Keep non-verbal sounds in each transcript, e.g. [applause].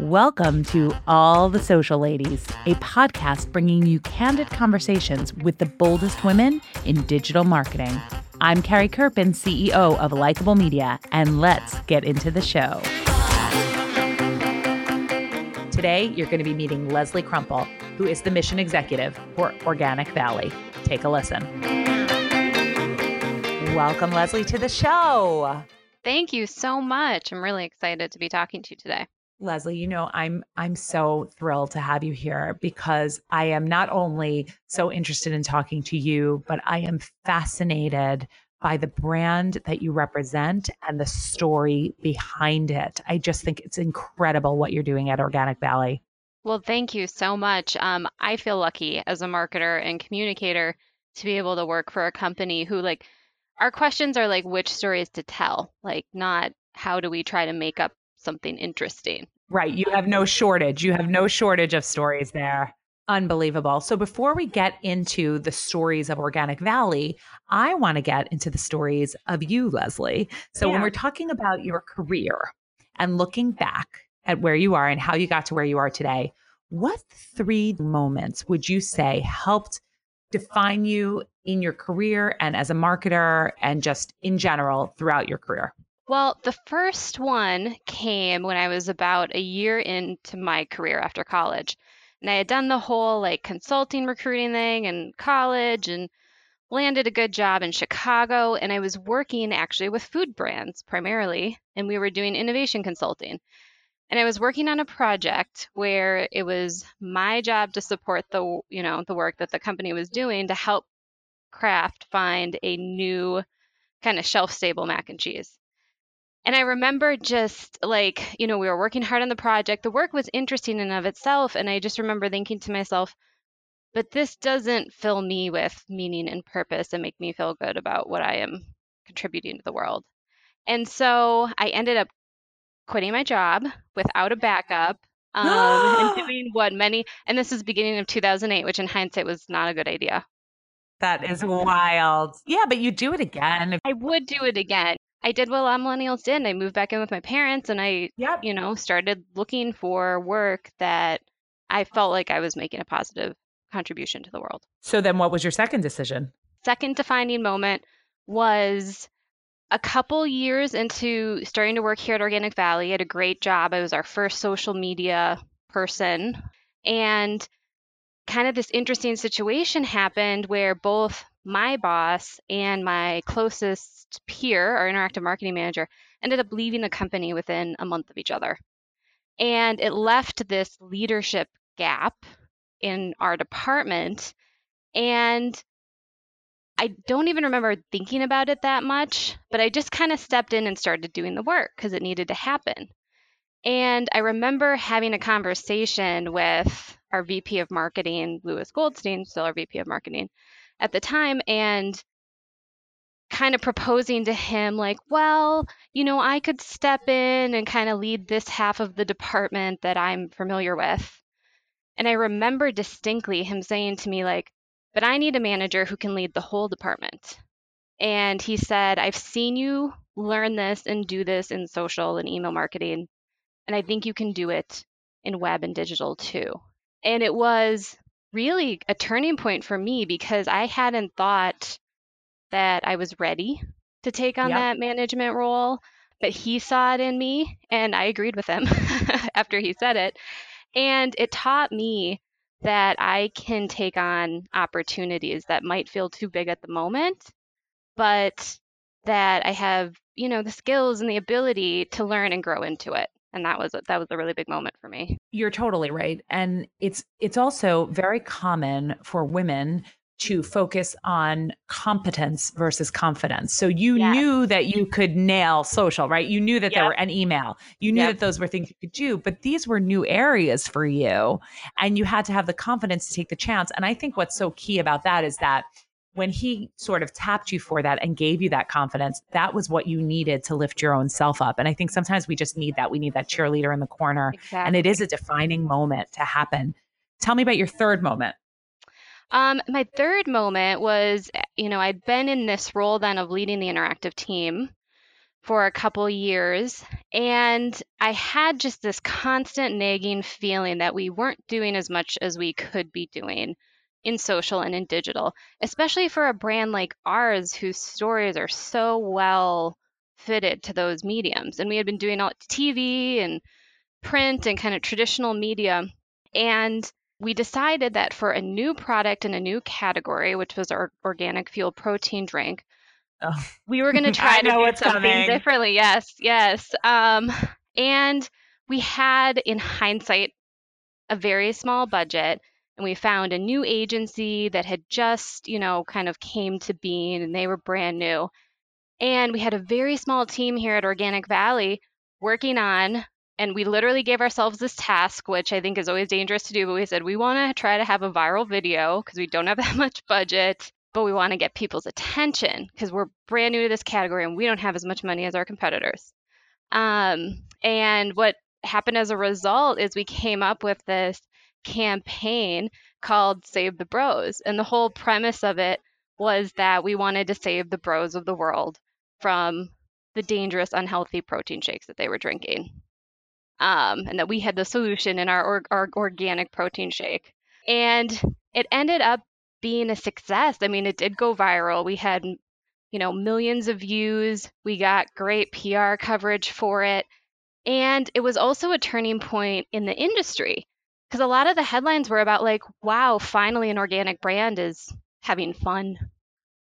Welcome to All the Social Ladies, a podcast bringing you candid conversations with the boldest women in digital marketing. I'm Carrie Kerpen, CEO of Likeable Media, and let's get into the show. Today, you're going to be meeting Leslie Kruempel, who is the mission executive for Organic Valley. Take a listen. Welcome, Leslie, to the show. Thank you so much. I'm really excited to be talking to you today. Leslie, you know, I'm I'm so thrilled to have you here because I am not only so interested in talking to you, but I am fascinated by the brand that you represent and the story behind it. I just think it's incredible what you're doing at Organic Valley. Well, thank you so much. Um, I feel lucky as a marketer and communicator to be able to work for a company who like our questions are like which stories to tell, like not how do we try to make up something interesting. Right. You have no shortage. You have no shortage of stories there. Unbelievable. So before we get into the stories of Organic Valley, I want to get into the stories of you, Leslie. So yeah. when we're talking about your career and looking back at where you are and how you got to where you are today, what three moments would you say helped define you in your career and as a marketer and just in general throughout your career? Well, the first one came when I was about a year into my career after college. And I had done the whole like consulting recruiting thing in college and landed a good job in Chicago. And I was working actually with food brands primarily, and we were doing innovation consulting. And I was working on a project where it was my job to support the, you know, the work that the company was doing to help Kraft find a new kind of shelf stable mac and cheese. And I remember just like, you know, we were working hard on the project. The work was interesting in and of itself. And I just remember thinking to myself, but this doesn't fill me with meaning and purpose and make me feel good about what I am contributing to the world. And so I ended up quitting my job without a backup [gasps] um, and doing what many, and this is beginning of 2008, which in hindsight was not a good idea. That is wild. Yeah, but you do it again. I would do it again. I did what a lot of millennials did. And I moved back in with my parents and I, yep. you know, started looking for work that I felt like I was making a positive contribution to the world. So then what was your second decision? Second defining moment was a couple years into starting to work here at Organic Valley. I had a great job. I was our first social media person. And kind of this interesting situation happened where both my boss and my closest peer, our interactive marketing manager, ended up leaving the company within a month of each other. And it left this leadership gap in our department. And I don't even remember thinking about it that much, but I just kind of stepped in and started doing the work because it needed to happen. And I remember having a conversation with our VP of marketing, Lewis Goldstein, still our VP of marketing, at the time and kind of proposing to him like well you know i could step in and kind of lead this half of the department that i'm familiar with. And i remember distinctly him saying to me like but i need a manager who can lead the whole department. And he said i've seen you learn this and do this in social and email marketing and i think you can do it in web and digital too. And it was really a turning point for me because I hadn't thought that I was ready to take on yep. that management role, but he saw it in me and I agreed with him [laughs] after he said it. And it taught me that I can take on opportunities that might feel too big at the moment, but that I have, you know, the skills and the ability to learn and grow into it and that was that was a really big moment for me you're totally right and it's it's also very common for women to mm-hmm. focus on competence versus confidence. So you yes. knew that you could nail social, right? You knew that yep. there were an email. You knew yep. that those were things you could do, but these were new areas for you and you had to have the confidence to take the chance. And I think what's so key about that is that when he sort of tapped you for that and gave you that confidence, that was what you needed to lift your own self up. And I think sometimes we just need that. We need that cheerleader in the corner. Exactly. And it is a defining moment to happen. Tell me about your third moment. Um, my third moment was, you know, I'd been in this role then of leading the interactive team for a couple years. And I had just this constant nagging feeling that we weren't doing as much as we could be doing in social and in digital, especially for a brand like ours whose stories are so well fitted to those mediums. And we had been doing all TV and print and kind of traditional media. And we decided that for a new product in a new category, which was our organic fuel protein drink, oh. we were going [laughs] to try to do something coming. differently. Yes, yes. Um, and we had, in hindsight, a very small budget and we found a new agency that had just, you know, kind of came to being and they were brand new. And we had a very small team here at Organic Valley working on, and we literally gave ourselves this task, which I think is always dangerous to do, but we said we want to try to have a viral video because we don't have [laughs] that much budget, but we want to get people's attention because we're brand new to this category and we don't have as much money as our competitors. Um, and what happened as a result is we came up with this campaign called Save the Bros. And the whole premise of it was that we wanted to save the bros of the world from the dangerous, unhealthy protein shakes that they were drinking. Um, and that we had the solution in our, our organic protein shake. And it ended up being a success. I mean, it did go viral. We had, you know, millions of views. We got great PR coverage for it. And it was also a turning point in the industry because a lot of the headlines were about like wow finally an organic brand is having fun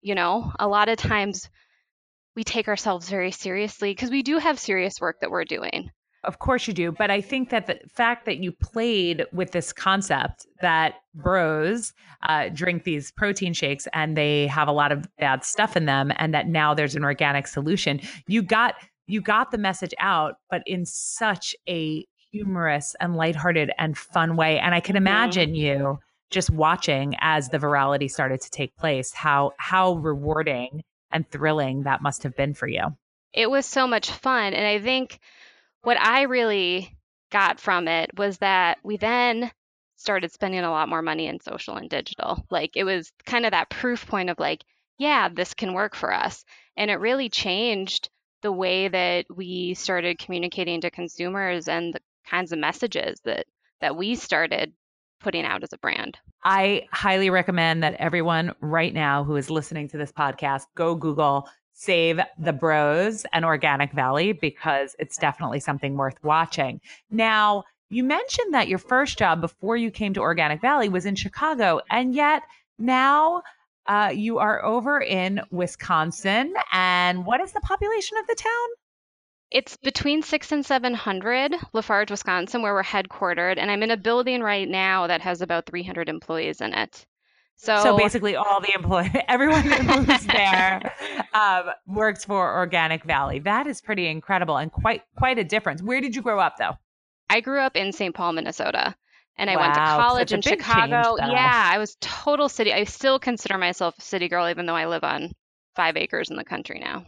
you know? A lot of times we take ourselves very seriously because we do have serious work that we're doing. Of course you do but i think that the fact that you played with this concept that bros uh, drink these protein shakes and they have a lot of bad stuff in them and that now there's an organic solution you got you got the message out but in such a humorous and lighthearted and fun way. And I can mm-hmm. imagine you just watching as the virality started to take place, how how rewarding and thrilling that must have been for you. It was so much fun. And I think what I really got from it was that we then started spending a lot more money in social and digital. Like it was kind of that proof point of like, yeah, this can work for us. And it really changed the way that we started communicating to consumers and the kinds of messages that that we started putting out as a brand. I highly recommend that everyone right now who is listening to this podcast go Google Save the Bros and Organic Valley because it's definitely something worth watching. Now, you mentioned that your first job before you came to Organic Valley was in Chicago, and yet now uh, you are over in Wisconsin. And what is the population of the town? It's between six and 700, La Farge, Wisconsin, where we're headquartered. And I'm in a building right now that has about 300 employees in it. So, so basically, all the employees, [laughs] everyone who moves there, [laughs] um, works for Organic Valley. That is pretty incredible and quite quite a difference. Where did you grow up, though? I grew up in St. Paul, Minnesota, and I wow, went to college in Chicago. Change, yeah, I was total city. I still consider myself a city girl, even though I live on five acres in the country now.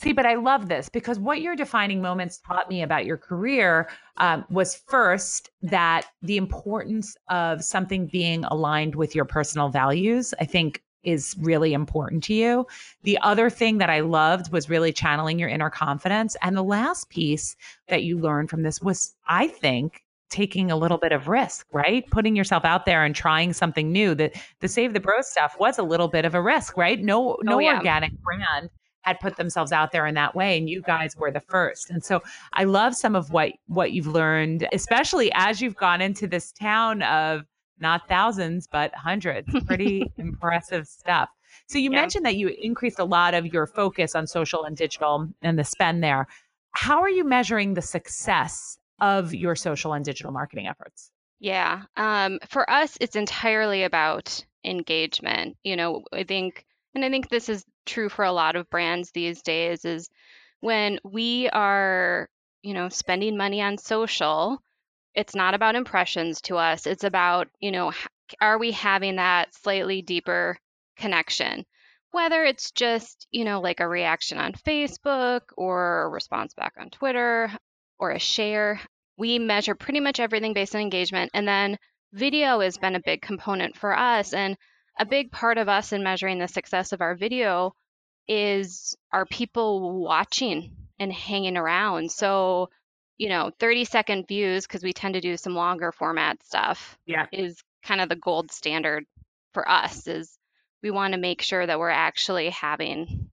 See, but I love this because what your defining moments taught me about your career um, was first that the importance of something being aligned with your personal values, I think, is really important to you. The other thing that I loved was really channeling your inner confidence. And the last piece that you learned from this was, I think, taking a little bit of risk, right? Putting yourself out there and trying something new. The the Save the Bro stuff was a little bit of a risk, right? No no oh, yeah. organic brand had put themselves out there in that way and you guys were the first. And so i love some of what what you've learned especially as you've gone into this town of not thousands but hundreds. [laughs] Pretty impressive stuff. So you yeah. mentioned that you increased a lot of your focus on social and digital and the spend there. How are you measuring the success of your social and digital marketing efforts? Yeah um, for us it's entirely about engagement you know i think and I think this is true for a lot of brands these days is when we are, you know, spending money on social, it's not about impressions to us. It's about, you know, are we having that slightly deeper connection? Whether it's just, you know, like a reaction on Facebook or a response back on Twitter or a share, we measure pretty much everything based on engagement. And then video has been a big component for us. And a big part of us in measuring the success of our video is are people watching and hanging around. So, you know, 30 second views, because we tend to do some longer format stuff, yeah. is kind of the gold standard for us is we want to make sure that we're actually having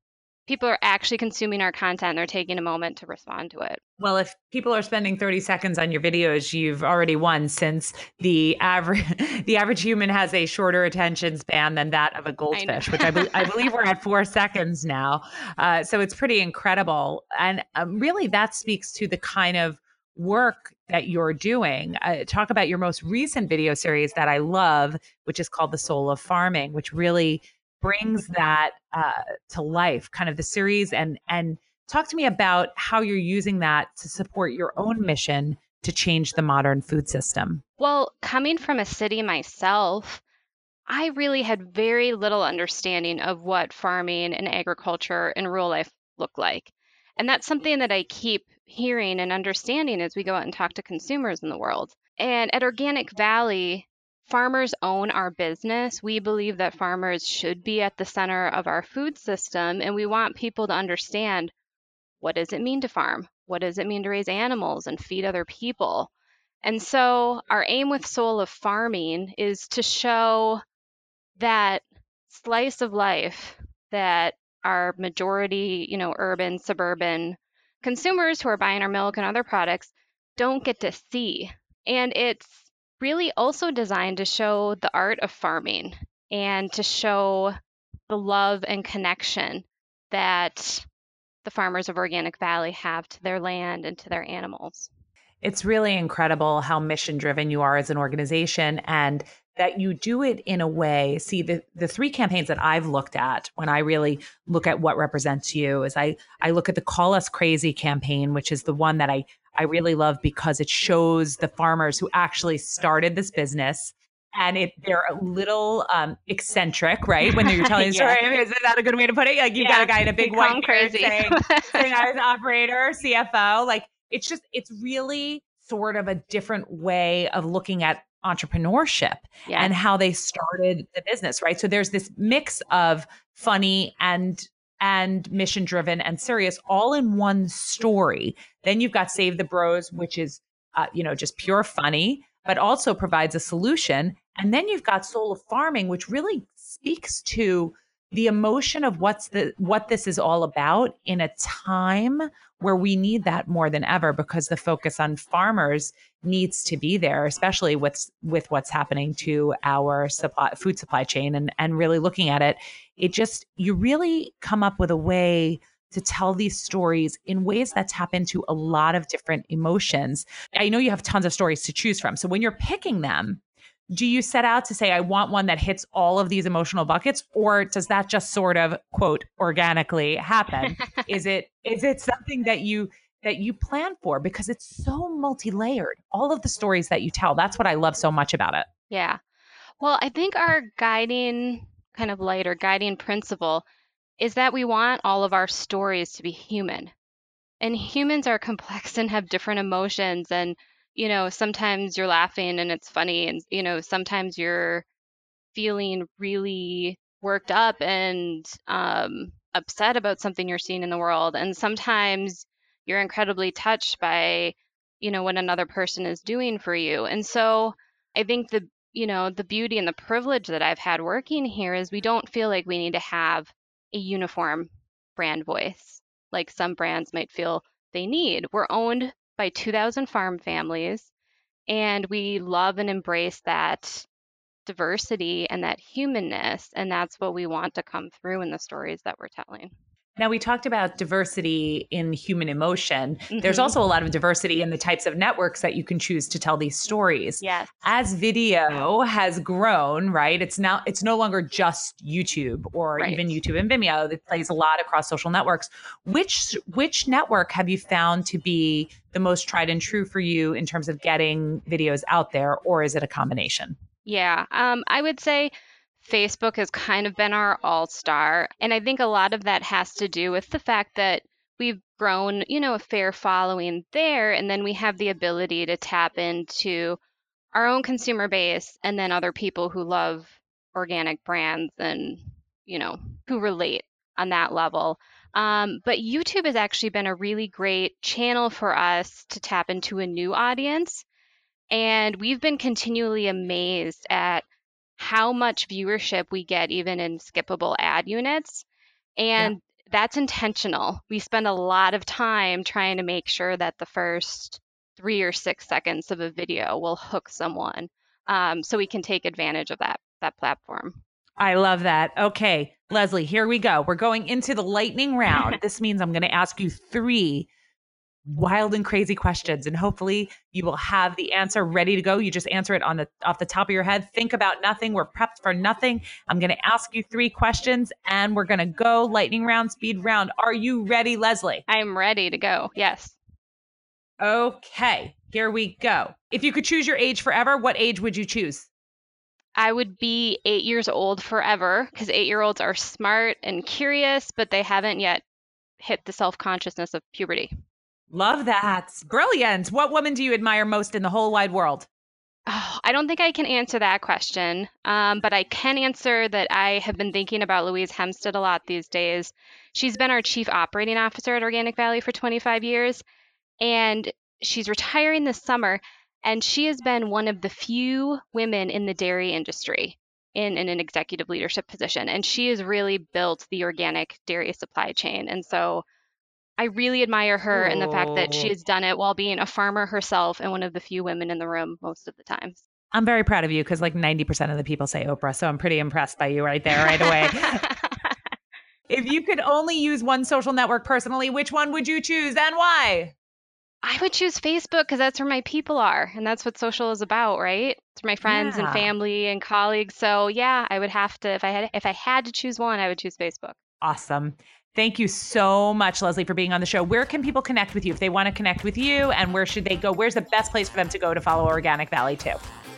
people are actually consuming our content they're taking a moment to respond to it. Well if people are spending 30 seconds on your videos you've already won since the average [laughs] the average human has a shorter attention span than that of a goldfish which I, be- I, believe we're at four seconds now. Uh, so it's pretty incredible. And um, really that speaks to the kind of work that you're doing. Uh, talk about your most recent video series that I love, which is called The Soul of Farming, which really brings that uh, to life, kind of the series, and and talk to me about how you're using that to support your own mission to change the modern food system. Well, coming from a city myself, I really had very little understanding of what farming and agriculture and rural life look like. And that's something that I keep hearing and understanding as we go out and talk to consumers in the world. And at Organic Valley, farmers own our business. We believe that farmers should be at the center of our food system, and we want people to understand what does it mean to farm? What does it mean to raise animals and feed other people? And so, our aim with Soul of Farming is to show that slice of life that our majority, you know, urban, suburban consumers who are buying our milk and other products don't get to see. And it's really also designed to show the art of farming and to show the love and connection that the farmers of Organic Valley have to their land and to their animals. It's really incredible how mission driven you are as an organization and that you do it in a way see the the three campaigns that I've looked at when I really look at what represents you is I I look at the call us crazy campaign which is the one that I I really love because it shows the farmers who actually started this business and it they're a little um, eccentric, right? When you're telling the [laughs] yeah. story, is that a good way to put it? Like you've yeah. got a guy in a big white crazy saying, saying I was operator, CFO. Like it's just it's really sort of a different way of looking at entrepreneurship yeah. and how they started the business, right? So there's this mix of funny and and mission driven and serious all in one story. Then you've got Save the Bros, which is uh, you know just pure funny, but also provides a solution. And then you've got Soul of Farming, which really speaks to the emotion of what's the what this is all about in a time where we need that more than ever because the focus on farmers needs to be there especially with with what's happening to our supply food supply chain and and really looking at it it just you really come up with a way to tell these stories in ways that tap into a lot of different emotions. I know you have tons of stories to choose from. So when you're picking them, do you set out to say i want one that hits all of these emotional buckets or does that just sort of quote organically happen [laughs] is it is it something that you that you plan for because it's so multi-layered all of the stories that you tell. That's what i love so much about it. Yeah. Well i think our guiding kind of light or guiding principle is that we want all of our stories to be human. And humans are [laughs] complex and have different emotions and you know, sometimes you're laughing and it's funny, and, you know, sometimes you're feeling really worked up and um, upset about something you're seeing in the world. And sometimes you're incredibly touched by, you know, what another person is doing for you. And so I think the, you know, the beauty and the privilege that I've had working here is we don't feel like we need to have a uniform brand voice like some brands might feel they need. We're owned by 2,000 farm families. And we love and embrace that diversity and that humanness. And that's what we want to come through in the stories that we're telling. Now, we talked about diversity in human emotion. Mm-hmm. There's also a lot of diversity in the types of networks that you can choose to tell these stories. Yes. As video has grown, right? It's now it's no longer just YouTube or right. even YouTube and Vimeo. It plays a lot across social networks. Which which network have you found to be the most tried and true for you in terms of getting videos out there, or is it a combination? Yeah, um, I would say Facebook has kind of been our all star. And I think a lot of that has to do with the fact that we've grown, you know, a fair following there. And then we have the ability to tap into our own consumer base and then other people who love organic brands and, you know, who relate on that level. Um, but YouTube has actually been a really great channel for us to tap into a new audience. And we've been continually amazed at how much viewership we get even in skippable ad units. And yeah. that's intentional. We spend a lot of time trying to make sure that the first three or six seconds of a video will hook someone um, so we can take advantage of that that platform. I love that. Okay, Leslie, here we go. We're going into the lightning round. [laughs] this means I'm going to ask you three wild and crazy questions and hopefully you will have the answer ready to go. You just answer it on the off the top of your head. Think about nothing. We're prepped for nothing. I'm going to ask you three questions and we're going to go lightning round speed round. Are you ready leslie? I'm ready to go. Yes. Okay here we go. If you could choose your age forever what age would you choose? I would be eight years old forever because eight year olds are smart and curious, but they haven't yet hit the self consciousness of puberty. Love that. Brilliant. What woman do you admire most in the whole wide world? Oh, I don't think I can answer that question, um, but I can answer that I have been thinking about Louise Hemstead a lot these days. She's been our chief operating officer at Organic Valley for 25 years, and she's retiring this summer. And she has been one of the few women in the dairy industry in, in an executive leadership position. And she has really built the organic dairy supply chain. And so I really admire her and the fact that she oh. has done it while being a farmer herself and one of the few women in the room most of the times. I'm very proud of you because like 90% of the people say Oprah. So I'm pretty impressed by you right there, right away. [laughs] if you could only use one social network personally, which one would you choose and why? I would choose Facebook because that's where my people are. And that's what social is about, right? It's my friends yeah. and family and colleagues. So yeah, I would have to if I had if I had to choose one, I would choose Facebook. Awesome. Thank you so much, Leslie, for being on the show. Where can people connect with you if they want to connect with you? And where should they go? Where's the best place for them to go to follow Organic Valley too?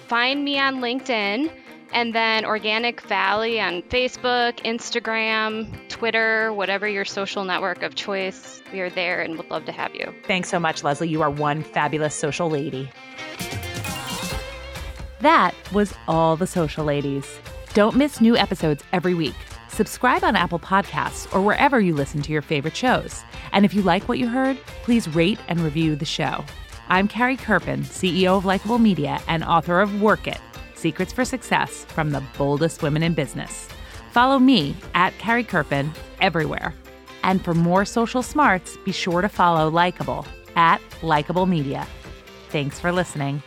Find me on LinkedIn and then Organic Valley on Facebook, Instagram, Twitter, whatever your social network of choice. We are there and would love to have you. Thanks so much, Leslie. You are one fabulous social lady. That was all the social ladies. Don't miss new episodes every week. Subscribe on Apple Podcasts or wherever you listen to your favorite shows. And if you like what you heard, please rate and review the show. I'm Carrie Kerpen, CEO of Likeable Media and author of Work It Secrets for Success from the Boldest Women in Business. Follow me at Carrie Kerpen everywhere. And for more social smarts, be sure to follow Likeable at Likeable Media. Thanks for listening.